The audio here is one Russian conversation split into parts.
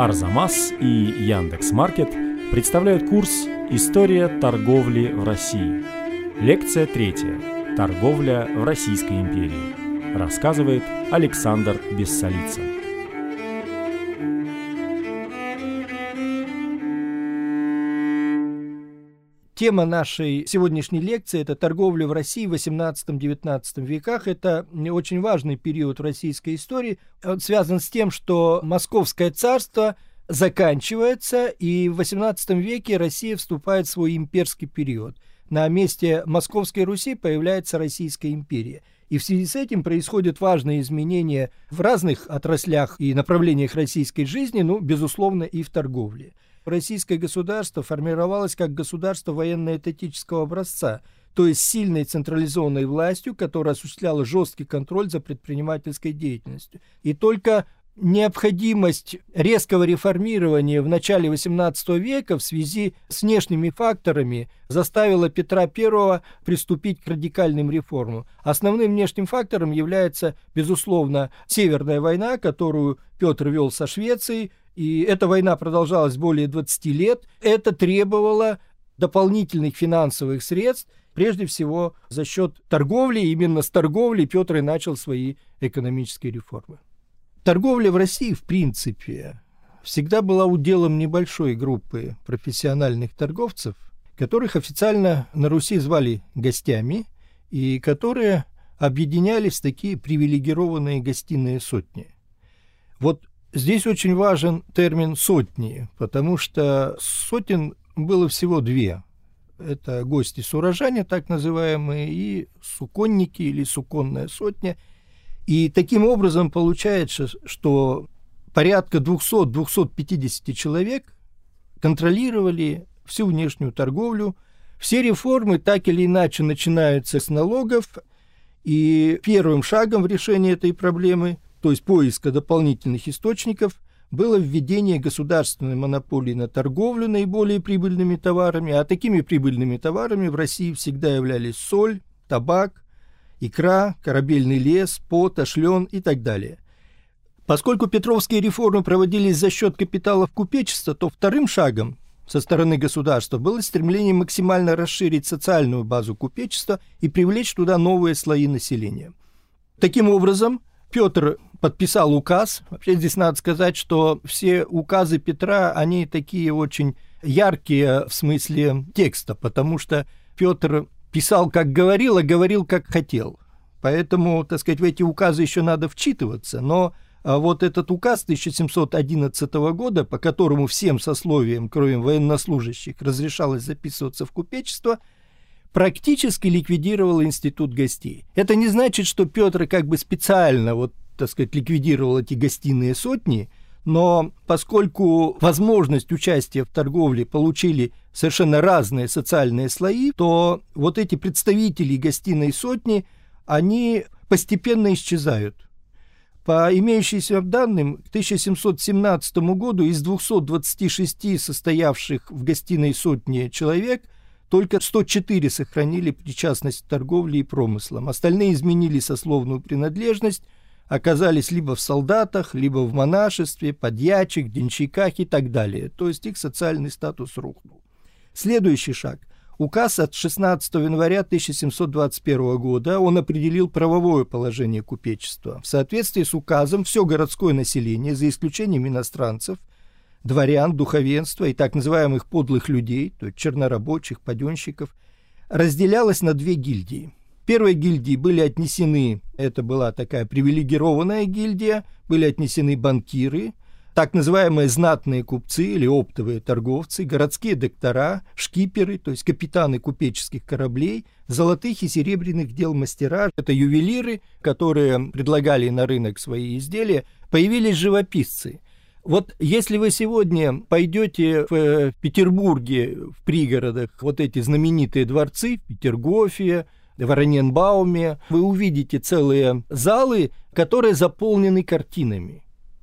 Арзамас и Яндекс Маркет представляют курс «История торговли в России». Лекция третья. Торговля в Российской империи. Рассказывает Александр Бессолицын. Тема нашей сегодняшней лекции – это торговля в России в 18-19 веках. Это очень важный период в российской истории. Он связан с тем, что Московское царство заканчивается, и в XVIII веке Россия вступает в свой имперский период. На месте Московской Руси появляется Российская империя. И в связи с этим происходят важные изменения в разных отраслях и направлениях российской жизни, ну, безусловно, и в торговле российское государство формировалось как государство военно-этатического образца, то есть сильной централизованной властью, которая осуществляла жесткий контроль за предпринимательской деятельностью. И только необходимость резкого реформирования в начале XVIII века в связи с внешними факторами заставила Петра I приступить к радикальным реформам. Основным внешним фактором является, безусловно, Северная война, которую Петр вел со Швецией, и эта война продолжалась более 20 лет. Это требовало дополнительных финансовых средств, прежде всего за счет торговли. Именно с торговли Петр и начал свои экономические реформы. Торговля в России, в принципе, всегда была уделом небольшой группы профессиональных торговцев, которых официально на Руси звали гостями, и которые объединялись в такие привилегированные гостиные сотни. Вот Здесь очень важен термин «сотни», потому что сотен было всего две. Это гости с урожания, так называемые, и суконники или суконная сотня. И таким образом получается, что порядка 200-250 человек контролировали всю внешнюю торговлю. Все реформы так или иначе начинаются с налогов, и первым шагом в решении этой проблемы – то есть поиска дополнительных источников, было введение государственной монополии на торговлю наиболее прибыльными товарами, а такими прибыльными товарами в России всегда являлись соль, табак, икра, корабельный лес, пота, шлен и так далее. Поскольку петровские реформы проводились за счет капиталов купечества, то вторым шагом со стороны государства было стремление максимально расширить социальную базу купечества и привлечь туда новые слои населения. Таким образом, Петр подписал указ. Вообще здесь надо сказать, что все указы Петра, они такие очень яркие в смысле текста, потому что Петр писал, как говорил, а говорил, как хотел. Поэтому, так сказать, в эти указы еще надо вчитываться. Но а вот этот указ 1711 года, по которому всем сословиям, кроме военнослужащих, разрешалось записываться в купечество – практически ликвидировал институт гостей. Это не значит, что Петр как бы специально вот, так сказать, ликвидировал эти гостиные сотни, но поскольку возможность участия в торговле получили совершенно разные социальные слои, то вот эти представители гостиной сотни, они постепенно исчезают. По имеющимся данным, к 1717 году из 226 состоявших в гостиной сотни человек – только 104 сохранили причастность к торговле и промыслам. Остальные изменили сословную принадлежность, оказались либо в солдатах, либо в монашестве, подьячих, денщиках и так далее. То есть их социальный статус рухнул. Следующий шаг. Указ от 16 января 1721 года, он определил правовое положение купечества. В соответствии с указом все городское население, за исключением иностранцев, дворян, духовенства и так называемых подлых людей, то есть чернорабочих, паденщиков, разделялась на две гильдии. Первой гильдии были отнесены, это была такая привилегированная гильдия, были отнесены банкиры, так называемые знатные купцы или оптовые торговцы, городские доктора, шкиперы, то есть капитаны купеческих кораблей, золотых и серебряных дел мастера, это ювелиры, которые предлагали на рынок свои изделия, появились живописцы – вот если вы сегодня пойдете в э, Петербурге, в пригородах, вот эти знаменитые дворцы, в Петергофе, в Ораненбауме, вы увидите целые залы, которые заполнены картинами.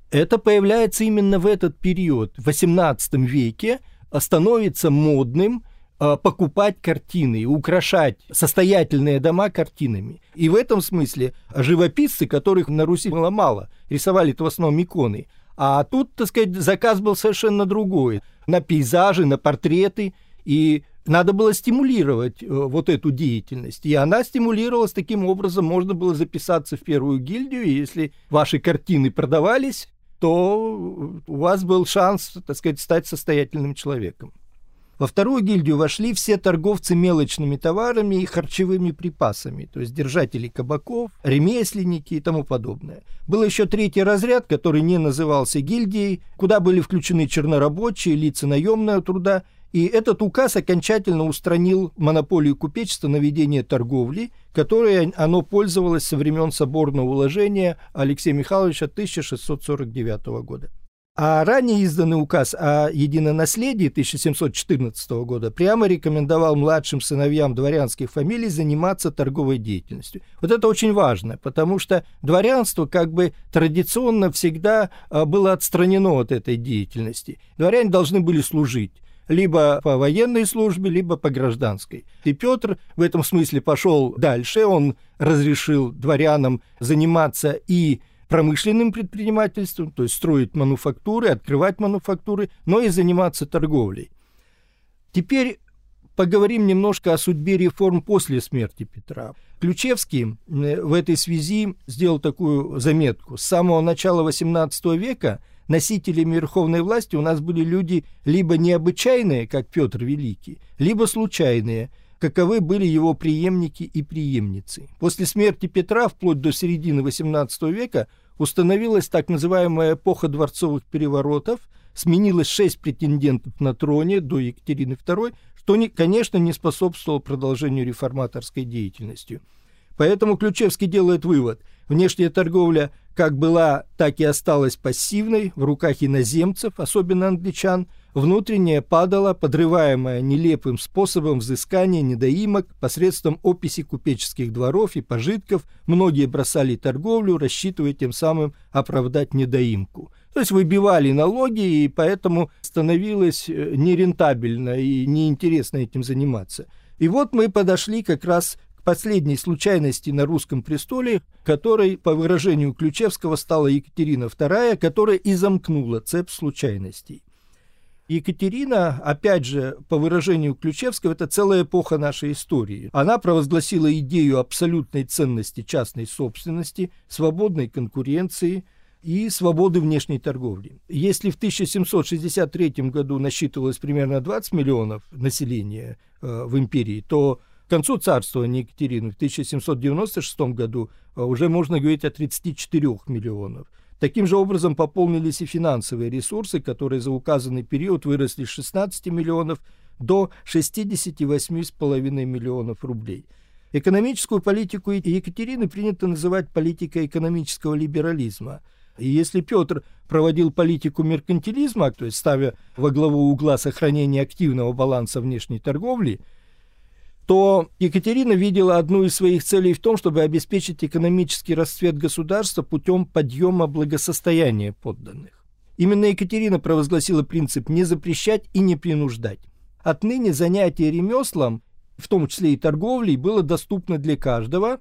Это появляется именно в этот период, в XVIII веке, становится модным э, покупать картины украшать состоятельные дома картинами. И в этом смысле живописцы, которых на Руси было мало, рисовали в основном иконы, А тут, так сказать, заказ был совершенно другой. На пейзажи, на портреты. И надо было стимулировать э, вот эту деятельность. И она стимулировалась таким образом. Можно было записаться в первую гильдию, и если ваши картины продавались, то у вас был шанс, так сказать, стать состоятельным человеком. Во вторую гильдию вошли все торговцы мелочными товарами и харчевыми припасами, то есть держатели кабаков, ремесленники и тому подобное. Был еще третий разряд, который не назывался гильдией, куда были включены чернорабочие, лица наемного труда и этот указ окончательно устранил монополию купечества на ведение торговли, которой оно пользовалось со времен соборного уложения Алексея Михайловича 1649 года. А ранее изданный указ о единонаследии 1714 года прямо рекомендовал младшим сыновьям дворянских фамилий заниматься торговой деятельностью. Вот это очень важно, потому что дворянство как бы традиционно всегда а, было отстранено от этой деятельности. Дворяне должны были служить либо по военной службе, либо по гражданской. И Петр в этом смысле пошел дальше, он разрешил дворянам заниматься и промышленным предпринимательством, то есть строить мануфактуры, открывать мануфактуры, но и заниматься торговлей. Теперь поговорим немножко о судьбе реформ после смерти Петра. Ключевский в этой связи сделал такую заметку. С самого начала XVIII века – носителями верховной власти у нас были люди либо необычайные, как Петр Великий, либо случайные, каковы были его преемники и преемницы. После смерти Петра вплоть до середины XVIII века установилась так называемая эпоха дворцовых переворотов, сменилось шесть претендентов на троне до Екатерины II, что, конечно, не способствовало продолжению реформаторской деятельности. Поэтому Ключевский делает вывод. Внешняя торговля как была, так и осталась пассивной в руках иноземцев, особенно англичан, внутренняя падала, подрываемая нелепым способом взыскания недоимок посредством описи купеческих дворов и пожитков, многие бросали торговлю, рассчитывая тем самым оправдать недоимку. То есть выбивали налоги, и поэтому становилось э, нерентабельно и неинтересно этим заниматься. И вот мы подошли как раз последней случайности на русском престоле, которой, по выражению Ключевского, стала Екатерина II, которая и замкнула цепь случайностей. Екатерина, опять же, по выражению Ключевского, это целая эпоха нашей истории. Она провозгласила идею абсолютной ценности частной собственности, свободной конкуренции и свободы внешней торговли. Если в 1763 году насчитывалось примерно 20 миллионов населения э, в империи, то к концу царствования Екатерины в 1796 году а, уже можно говорить о 34 миллионов. Таким же образом пополнились и финансовые ресурсы, которые за указанный период выросли с 16 миллионов до 68,5 миллионов рублей. Экономическую политику Екатерины принято называть политикой экономического либерализма. И если Петр проводил политику меркантилизма, то есть ставя во главу угла сохранения активного баланса внешней торговли – то Екатерина видела одну из своих целей в том, чтобы обеспечить экономический расцвет государства путем подъема благосостояния подданных. Именно Екатерина провозгласила принцип не запрещать и не принуждать. Отныне занятие ремеслом, в том числе и торговлей, было доступно для каждого.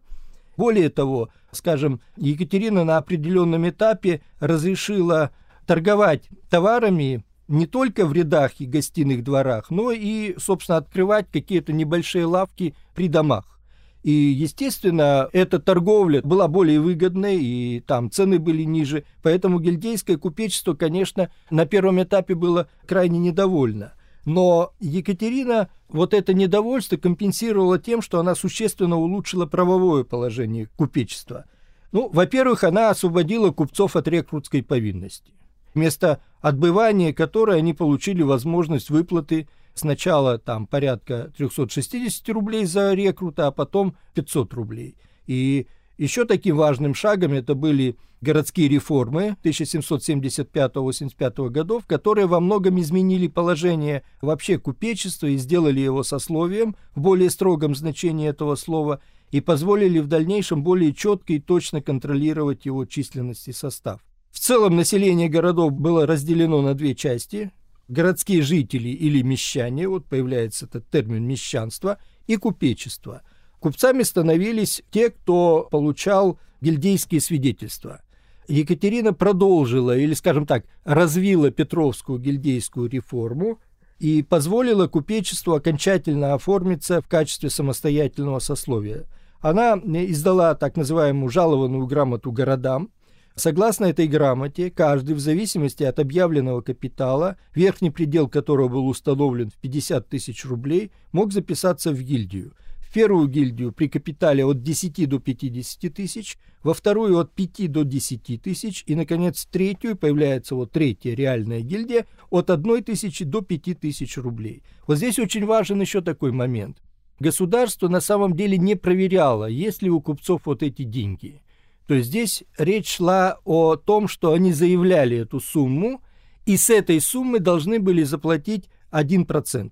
Более того, скажем, Екатерина на определенном этапе разрешила торговать товарами не только в рядах и гостиных дворах, но и, собственно, открывать какие-то небольшие лавки при домах. И, естественно, эта торговля была более выгодной, и там цены были ниже. Поэтому гильдейское купечество, конечно, на первом этапе было крайне недовольно. Но Екатерина вот это недовольство компенсировала тем, что она существенно улучшила правовое положение купечества. Ну, во-первых, она освободила купцов от рекрутской повинности вместо отбывания которой они получили возможность выплаты сначала там порядка 360 рублей за рекрута, а потом 500 рублей. И еще таким важным шагом это были городские реформы 1775-85 годов, которые во многом изменили положение вообще купечества и сделали его сословием в более строгом значении этого слова и позволили в дальнейшем более четко и точно контролировать его численность и состав. В целом население городов было разделено на две части. Городские жители или мещане, вот появляется этот термин мещанство, и купечество. Купцами становились те, кто получал гильдейские свидетельства. Екатерина продолжила, или, скажем так, развила Петровскую гильдейскую реформу и позволила купечеству окончательно оформиться в качестве самостоятельного сословия. Она издала так называемую жалованную грамоту городам, Согласно этой грамоте, каждый в зависимости от объявленного капитала, верхний предел которого был установлен в 50 тысяч рублей, мог записаться в гильдию. В первую гильдию при капитале от 10 до 50 тысяч, во вторую от 5 до 10 тысяч и, наконец, в третью появляется вот третья реальная гильдия от 1 тысячи до 5 тысяч рублей. Вот здесь очень важен еще такой момент. Государство на самом деле не проверяло, есть ли у купцов вот эти деньги – то есть здесь речь шла о том, что они заявляли эту сумму, и с этой суммы должны были заплатить 1%.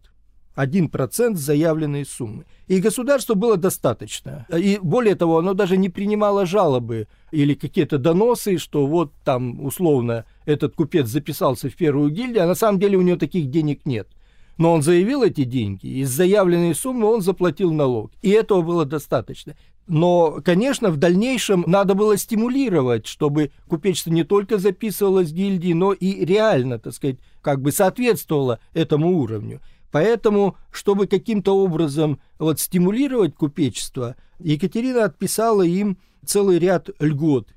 1% заявленной суммы. И государству было достаточно. И более того, оно даже не принимало жалобы или какие-то доносы, что вот там условно этот купец записался в первую гильдию, а на самом деле у него таких денег нет. Но он заявил эти деньги, и с заявленной суммы он заплатил налог. И этого было достаточно. Но, конечно, в дальнейшем надо было стимулировать, чтобы купечество не только записывалось в гильдии, но и реально, так сказать, как бы соответствовало этому уровню. Поэтому, чтобы каким-то образом вот, стимулировать купечество, Екатерина отписала им целый ряд льгот.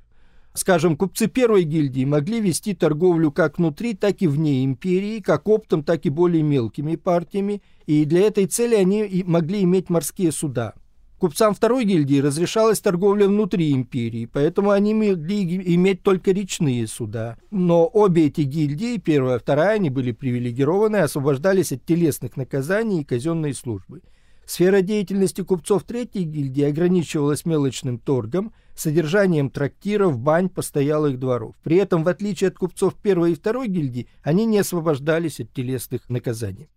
Скажем, купцы первой гильдии могли вести торговлю как внутри, так и вне империи, как оптом, так и более мелкими партиями, и для этой цели они могли иметь морские суда – Купцам второй гильдии разрешалась торговля внутри империи, поэтому они могли иметь только речные суда. Но обе эти гильдии, первая и вторая, они были привилегированы освобождались от телесных наказаний и казенной службы. Сфера деятельности купцов третьей гильдии ограничивалась мелочным торгом, содержанием трактиров, бань, постоялых дворов. При этом, в отличие от купцов первой и второй гильдии, они не освобождались от телесных наказаний.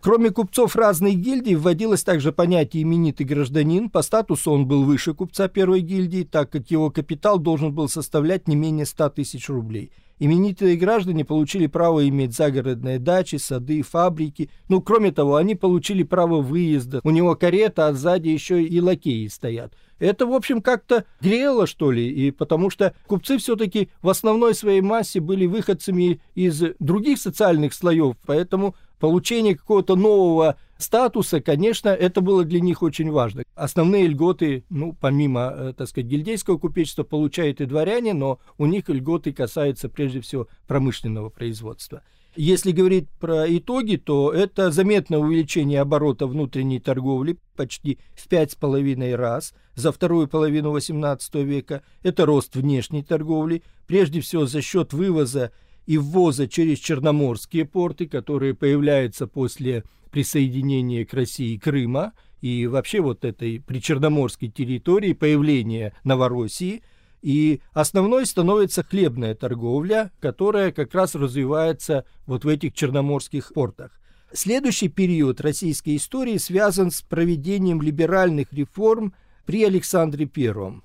Кроме купцов разных гильдий вводилось также понятие именитый гражданин. По статусу он был выше купца первой гильдии, так как его капитал должен был составлять не менее 100 тысяч рублей. Именитые граждане получили право иметь загородные дачи, сады, фабрики. Ну, кроме того, они получили право выезда. У него карета, а сзади еще и лакеи стоят. Это, в общем, как-то грело, что ли, и потому что купцы все-таки в основной своей массе были выходцами из других социальных слоев, поэтому получение какого-то нового статуса, конечно, это было для них очень важно. Основные льготы, ну, помимо, э, так сказать, гильдейского купечества, получают и дворяне, но у них льготы касаются прежде всего промышленного производства. Если говорить про итоги, то это заметное увеличение оборота внутренней торговли почти в пять с половиной раз за вторую половину XVIII века. Это рост внешней торговли, прежде всего за счет вывоза и ввоза через черноморские порты, которые появляются после присоединения к России Крыма и вообще вот этой причерноморской территории, появления Новороссии. И основной становится хлебная торговля, которая как раз развивается вот в этих черноморских портах. Следующий период российской истории связан с проведением либеральных реформ при Александре Первом.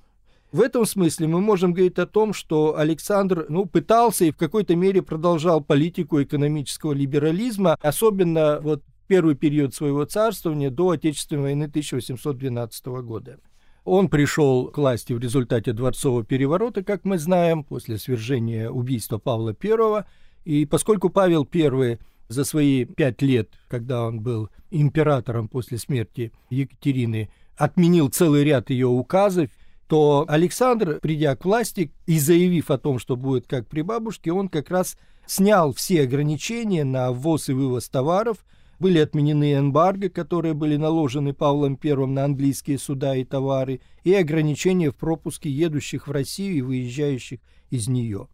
В этом смысле мы можем говорить о том, что Александр ну, пытался и в какой-то мере продолжал политику экономического либерализма, особенно вот первый период своего царствования до Отечественной войны 1812 года. Он пришел к власти в результате дворцового переворота, как мы знаем, после свержения убийства Павла I. И поскольку Павел I за свои пять лет, когда он был императором после смерти Екатерины, отменил целый ряд ее указов, то Александр, придя к власти и заявив о том, что будет как при бабушке, он как раз снял все ограничения на ввоз и вывоз товаров, были отменены эмбарго, которые были наложены Павлом I на английские суда и товары, и ограничения в пропуске едущих в Россию и выезжающих из нее.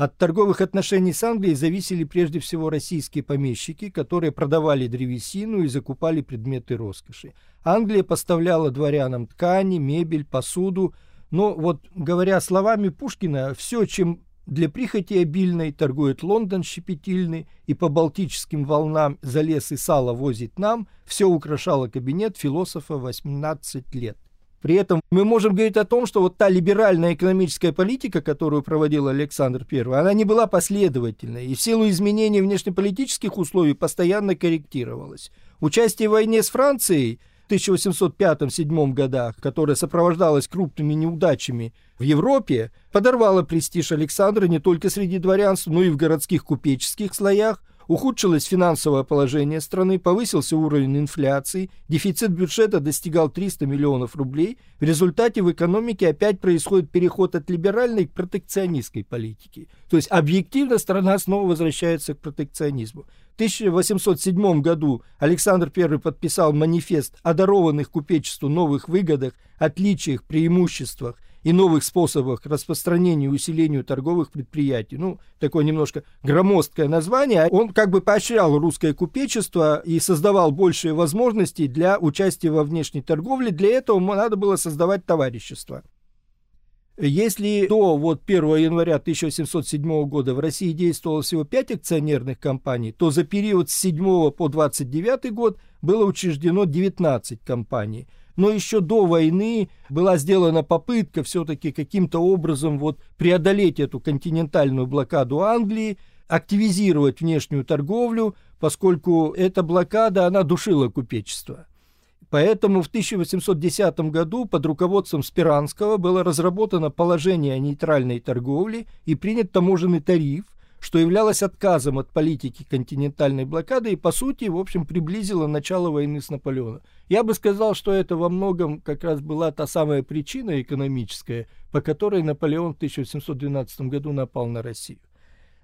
От торговых отношений с Англией зависели прежде всего российские помещики, которые продавали древесину и закупали предметы роскоши. Англия поставляла дворянам ткани, мебель, посуду, но вот говоря словами Пушкина, все, чем для прихоти обильной торгует Лондон щепетильный и по балтическим волнам за лес и сало возит нам, все украшало кабинет философа 18 лет. При этом мы можем говорить о том, что вот та либеральная экономическая политика, которую проводил Александр I, она не была последовательной и в силу изменений внешнеполитических условий постоянно корректировалась. Участие в войне с Францией 1805-1807 годах, которая сопровождалась крупными неудачами в Европе, подорвала престиж Александра не только среди дворянства, но и в городских купеческих слоях, Ухудшилось финансовое положение страны, повысился уровень инфляции, дефицит бюджета достигал 300 миллионов рублей. В результате в экономике опять происходит переход от либеральной к протекционистской политике. То есть объективно страна снова возвращается к протекционизму. В 1807 году Александр I подписал манифест о дарованных купечеству новых выгодах, отличиях, преимуществах и новых способах распространения и усилению торговых предприятий. Ну, такое немножко громоздкое название. Он как бы поощрял русское купечество и создавал большие возможности для участия во внешней торговле. Для этого надо было создавать товарищество. Если до вот 1 января 1707 года в России действовало всего 5 акционерных компаний, то за период с 7 по 29 год было учреждено 19 компаний – но еще до войны была сделана попытка все-таки каким-то образом вот преодолеть эту континентальную блокаду Англии, активизировать внешнюю торговлю, поскольку эта блокада, она душила купечество. Поэтому в 1810 году под руководством Спиранского было разработано положение о нейтральной торговле и принят таможенный тариф – что являлось отказом от политики континентальной блокады и, по сути, в общем, приблизило начало войны с Наполеоном. Я бы сказал, что это во многом как раз была та самая причина экономическая, по которой Наполеон в 1712 году напал на Россию.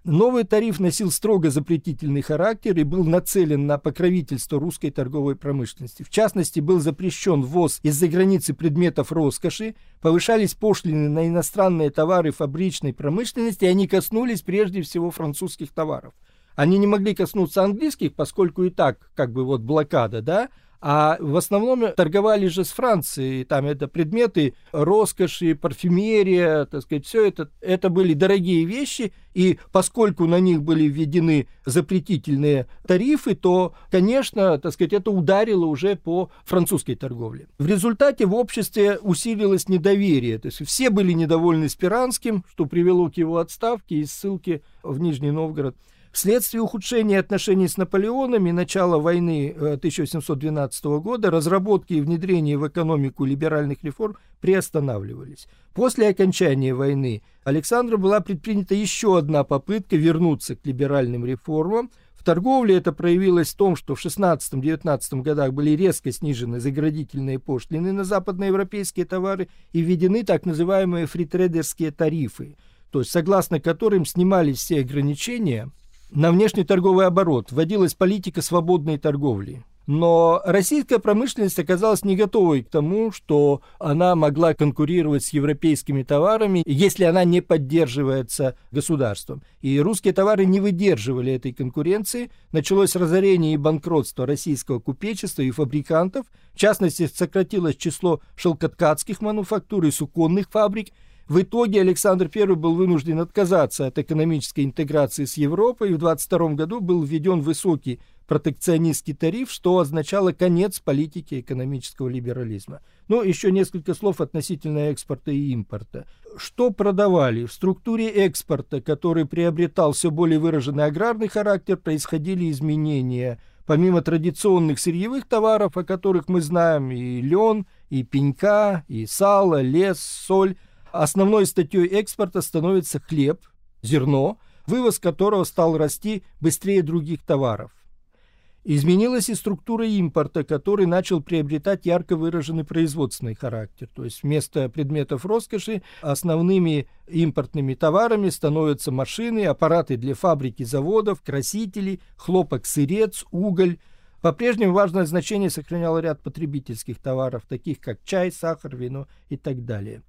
Новый тариф носил строго запретительный характер и был нацелен на покровительство русской торговой промышленности. В частности, был запрещен ввоз из-за границы предметов роскоши, повышались пошлины на иностранные товары фабричной промышленности, и они коснулись прежде всего французских товаров. Они не могли коснуться английских, поскольку и так как бы вот блокада, да, а в основном торговали же с Францией, там это предметы роскоши, парфюмерия, так сказать, все это, это были дорогие вещи, и поскольку на них были введены запретительные тарифы, то, конечно, так сказать, это ударило уже по французской торговле. В результате в обществе усилилось недоверие, то есть все были недовольны Спиранским, что привело к его отставке и ссылке в Нижний Новгород. Вследствие ухудшения отношений с Наполеоном и начала войны 1712 э, года разработки и внедрение в экономику либеральных реформ приостанавливались. После окончания войны Александру была предпринята еще одна попытка вернуться к либеральным реформам. В торговле это проявилось в том, что в 16-19 годах были резко снижены заградительные пошлины на западноевропейские товары и введены так называемые фритрейдерские тарифы, то есть согласно которым снимались все ограничения – на внешний торговый оборот вводилась политика свободной торговли. Но российская промышленность оказалась не готовой к тому, что она могла конкурировать с европейскими товарами, если она не поддерживается государством. И русские товары не выдерживали этой конкуренции. Началось разорение и банкротство российского купечества и фабрикантов. В частности, сократилось число шелкоткацких мануфактур и суконных фабрик – в итоге Александр I был вынужден отказаться от экономической интеграции с Европой и в 22 году был введен высокий протекционистский тариф, что означало конец политики экономического либерализма. Ну, еще несколько слов относительно экспорта и импорта. Что продавали? В структуре экспорта, который приобретал все более выраженный аграрный характер, происходили изменения. Помимо традиционных сырьевых товаров, о которых мы знаем, и лен, и пенька, и сало, лес, соль, Основной статьей экспорта становится хлеб, зерно, вывоз которого стал расти быстрее других товаров. Изменилась и структура импорта, который начал приобретать ярко выраженный производственный характер. То есть вместо предметов роскоши основными импортными товарами становятся машины, аппараты для фабрики, заводов, красители, хлопок-сырец, уголь. По-прежнему важное значение сохранял ряд потребительских товаров, таких как чай, сахар, вино и так далее.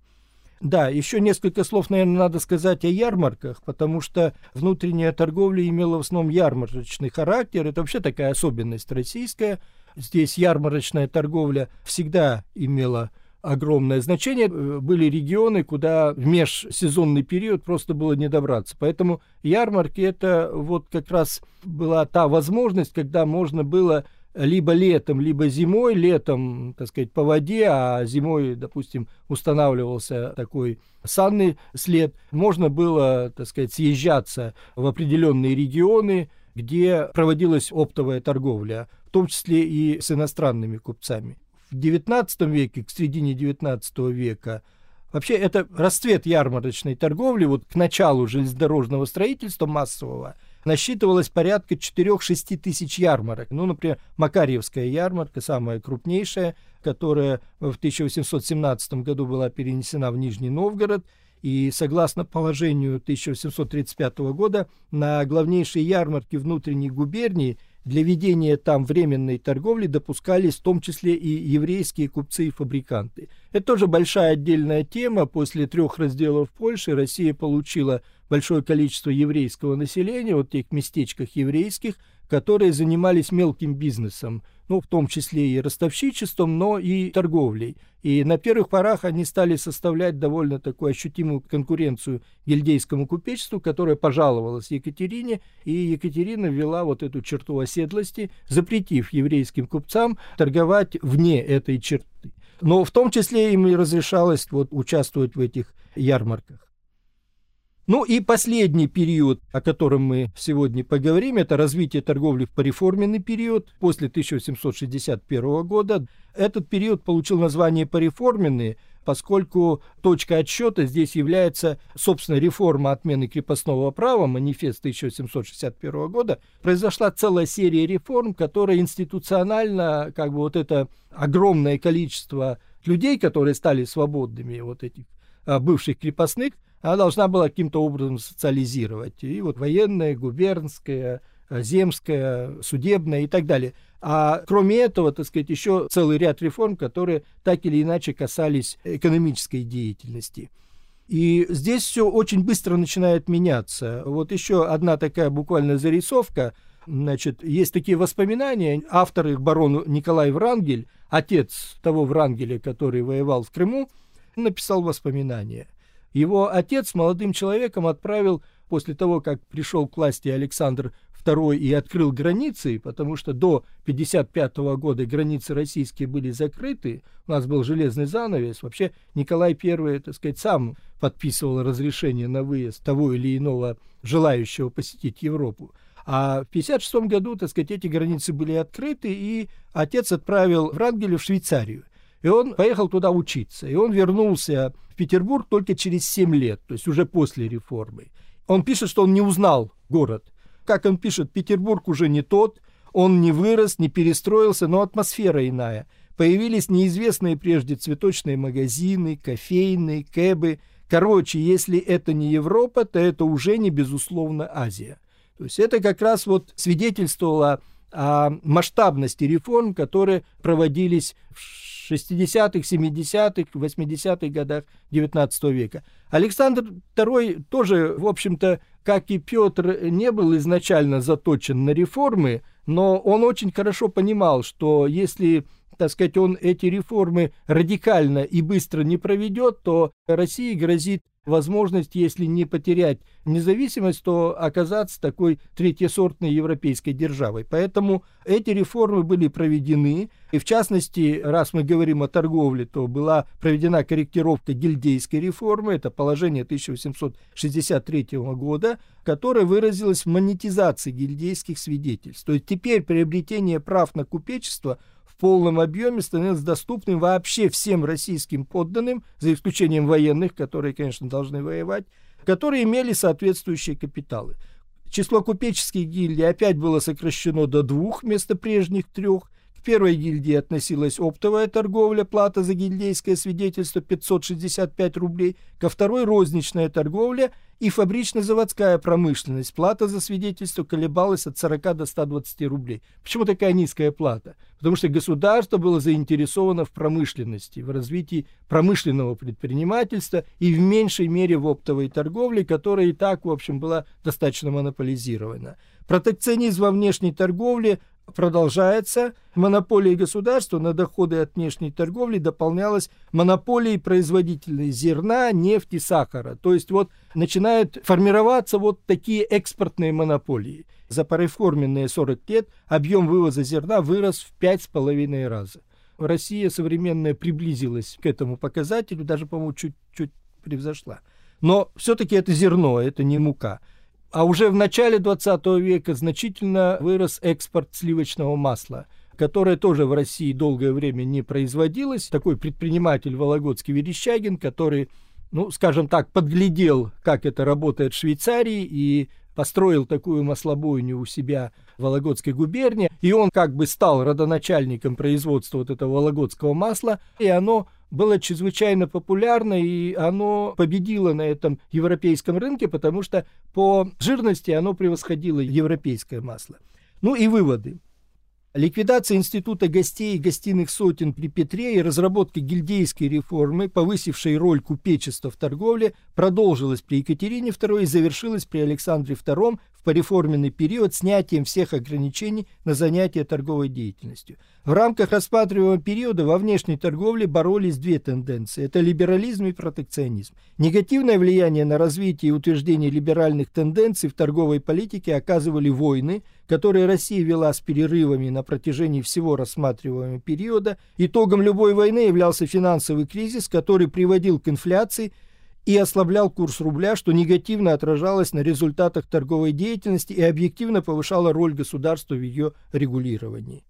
Да, еще несколько слов, наверное, надо сказать о ярмарках, потому что внутренняя торговля имела в основном ярмарочный характер. Это вообще такая особенность российская. Здесь ярмарочная торговля всегда имела огромное значение. Были регионы, куда в межсезонный период просто было не добраться. Поэтому ярмарки это вот как раз была та возможность, когда можно было либо летом, либо зимой, летом, так сказать, по воде, а зимой, допустим, устанавливался такой санный след, можно было, так сказать, съезжаться в определенные регионы, где проводилась оптовая торговля, в том числе и с иностранными купцами. в XIX веке, к середине XIX века, вообще это расцвет ярмарочной торговли, вот к началу железнодорожного строительства массового, насчитывалось порядка 4-6 тысяч ярмарок. Ну, например, Макарьевская ярмарка, самая крупнейшая, которая в 1817 году была перенесена в Нижний Новгород, и согласно положению 1835 года на главнейшие ярмарки внутренней губернии для ведения там временной торговли допускались в том числе и еврейские купцы и фабриканты. Это тоже большая отдельная тема. После трех разделов Польши Россия получила большое количество еврейского населения, вот тех местечках еврейских, которые занимались мелким бизнесом, ну, в том числе и ростовщичеством, но и торговлей. И на первых порах они стали составлять довольно такую ощутимую конкуренцию гильдейскому купечеству, которое пожаловалось Екатерине, и Екатерина ввела вот эту черту оседлости, запретив еврейским купцам торговать вне этой черты. Но в том числе им и разрешалось вот участвовать в этих ярмарках. Ну и последний период, о котором мы сегодня поговорим, это развитие торговли в пореформенный период после 1861 года. Этот период получил название пореформенный, поскольку точка отсчета здесь является, собственно, реформа отмены крепостного права, манифест 1761 года. Произошла целая серия реформ, которая институционально, как бы вот это огромное количество людей, которые стали свободными, вот этих а, бывших крепостных, она должна была каким-то образом социализировать. И вот военная, губернская, э, земская, судебная и так далее. А кроме этого, так сказать, еще целый ряд реформ, которые так или иначе касались экономической деятельности. И здесь все очень быстро начинает меняться. Вот еще одна такая буквально зарисовка. Значит, есть такие воспоминания. Автор их барон Николай Врангель, отец того Врангеля, который воевал в Крыму, написал воспоминания. Его отец молодым человеком отправил после того, как пришел к власти Александр II и открыл границы, потому что до 1955 года границы российские были закрыты, у нас был железный занавес, вообще Николай I, так сказать, сам подписывал разрешение на выезд того или иного желающего посетить Европу. А в 1956 году, так сказать, эти границы были открыты, и отец отправил Врангеля в Швейцарию. И он поехал туда учиться. И он вернулся в Петербург только через 7 лет, то есть уже после реформы. Он пишет, что он не узнал город. Как он пишет, Петербург уже не тот, он не вырос, не перестроился, но атмосфера иная. Появились неизвестные прежде цветочные магазины, кофейные, кэбы. Короче, если это не Европа, то это уже не, безусловно, Азия. То есть это как раз вот свидетельствовало о масштабности реформ, которые проводились в 60-х, 70-х, 80-х годах XIX века. Александр II тоже, в общем-то, как и Петр, не был изначально заточен на реформы, но он очень хорошо понимал, что если так сказать, он эти реформы радикально и быстро не проведет, то России грозит возможность, если не потерять независимость, то оказаться такой третьесортной европейской державой. Поэтому эти реформы были проведены. И в частности, раз мы говорим о торговле, то была проведена корректировка гильдейской реформы, это положение 1863 года, которое выразилось в монетизации гильдейских свидетельств. То есть теперь приобретение прав на купечество – полном объеме становилось доступным вообще всем российским подданным, за исключением военных, которые, конечно, должны воевать, которые имели соответствующие капиталы. Число купеческих гильдий опять было сокращено до двух вместо прежних трех. К первой гильдии относилась оптовая торговля, плата за гильдейское свидетельство 565 рублей, ко второй розничная торговля и фабрично-заводская промышленность. Плата за свидетельство колебалась от 40 до 120 рублей. Почему такая низкая плата? Потому что государство было заинтересовано в промышленности, в развитии промышленного предпринимательства и в меньшей мере в оптовой торговле, которая и так, в общем, была достаточно монополизирована. Протекционизм во внешней торговле продолжается. Монополия государства на доходы от внешней торговли дополнялась монополией производителей зерна, нефти, сахара. То есть вот начинают формироваться вот такие экспортные монополии. За пореформенные 40 лет объем вывоза зерна вырос в 5,5 раза. Россия современная приблизилась к этому показателю, даже, по-моему, чуть-чуть превзошла. Но все-таки это зерно, это не мука. А уже в начале 20 века значительно вырос экспорт сливочного масла. которая тоже в России долгое время не производилась. Такой предприниматель Вологодский Верещагин, который, ну, скажем так, подглядел, как это работает в Швейцарии и построил такую маслобойню у себя в Вологодской губернии, и он как бы стал родоначальником производства вот этого вологодского масла, и оно было чрезвычайно популярно, и оно победило на этом европейском рынке, потому что по жирности оно превосходило европейское масло. Ну и выводы. Ликвидация института гостей и гостиных сотен при Петре и разработка гильдейской реформы, повысившей роль купечества в торговле, продолжилась при Екатерине II и завершилась при Александре II пореформенный период снятием всех ограничений на занятие торговой деятельностью. В рамках рассматриваемого периода во внешней торговле боролись две тенденции – это либерализм и протекционизм. Негативное влияние на развитие и утверждение либеральных тенденций в торговой политике оказывали войны – которые Россия вела с перерывами на протяжении всего рассматриваемого периода, итогом любой войны являлся финансовый кризис, который приводил к инфляции и ослаблял курс рубля, что негативно отражалось на результатах торговой деятельности и объективно повышало роль государства в ее регулировании.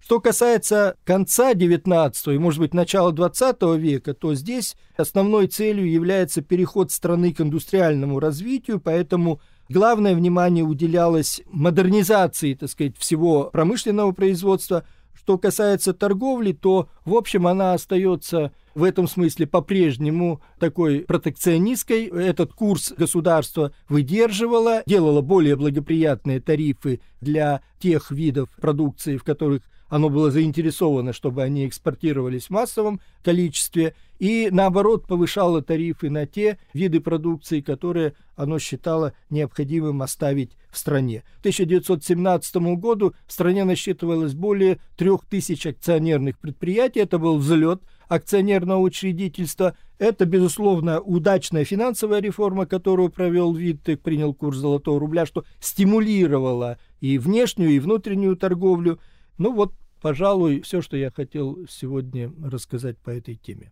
Что касается конца XIX и, может быть, начала XX века, то здесь основной целью является переход страны к индустриальному развитию, поэтому Главное внимание уделялось модернизации, так сказать, всего промышленного производства. Что касается торговли, то, в общем, она остается в этом смысле по-прежнему такой протекционистской. Этот курс государство выдерживало, делало более благоприятные тарифы для тех видов продукции, в которых оно было заинтересовано, чтобы они экспортировались в массовом количестве, и наоборот повышало тарифы на те виды продукции, которые оно считало необходимым оставить в стране. К 1917 году в стране насчитывалось более 3000 акционерных предприятий, это был взлет акционерного учредительства. Это, безусловно, удачная финансовая реформа, которую провел Виттек, принял курс золотого рубля, что стимулировало и внешнюю, и внутреннюю торговлю. Ну вот Пожалуй, все, что я хотел сегодня рассказать по этой теме.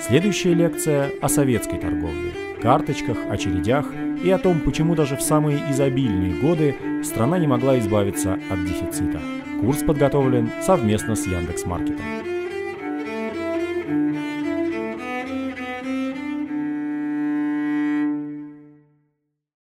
Следующая лекция о советской торговле, карточках, очередях и о том, почему даже в самые изобильные годы страна не могла избавиться от дефицита. Курс подготовлен совместно с Яндекс.Маркетом.